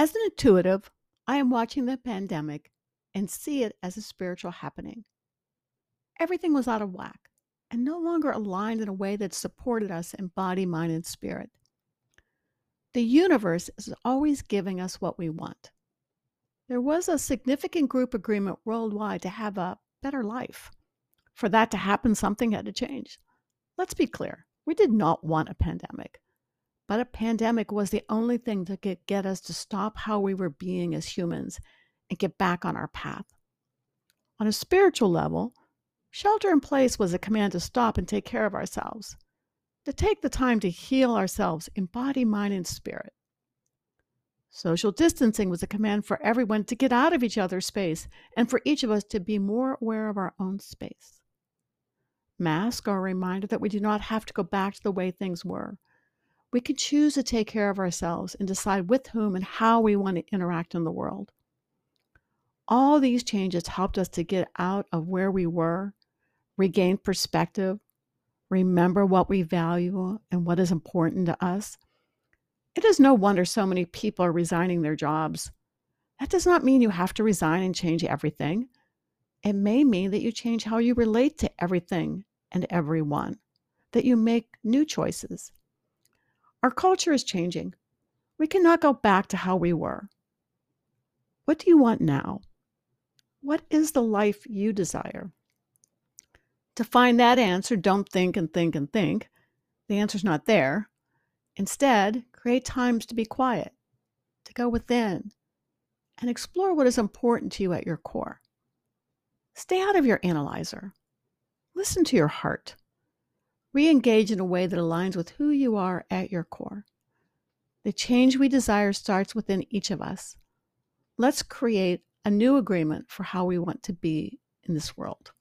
As an intuitive, I am watching the pandemic and see it as a spiritual happening. Everything was out of whack and no longer aligned in a way that supported us in body, mind, and spirit. The universe is always giving us what we want. There was a significant group agreement worldwide to have a better life. For that to happen, something had to change. Let's be clear we did not want a pandemic, but a pandemic was the only thing that could get us to stop how we were being as humans and get back on our path. On a spiritual level, shelter in place was a command to stop and take care of ourselves, to take the time to heal ourselves in body, mind, and spirit. Social distancing was a command for everyone to get out of each other's space and for each of us to be more aware of our own space. Masks are a reminder that we do not have to go back to the way things were. We can choose to take care of ourselves and decide with whom and how we want to interact in the world. All these changes helped us to get out of where we were, regain perspective, remember what we value and what is important to us it is no wonder so many people are resigning their jobs. That does not mean you have to resign and change everything. It may mean that you change how you relate to everything and everyone, that you make new choices. Our culture is changing. We cannot go back to how we were. What do you want now? What is the life you desire? To find that answer, don't think and think and think. The answer's not there. Instead, create times to be quiet, to go within, and explore what is important to you at your core. Stay out of your analyzer. Listen to your heart. Re engage in a way that aligns with who you are at your core. The change we desire starts within each of us. Let's create a new agreement for how we want to be in this world.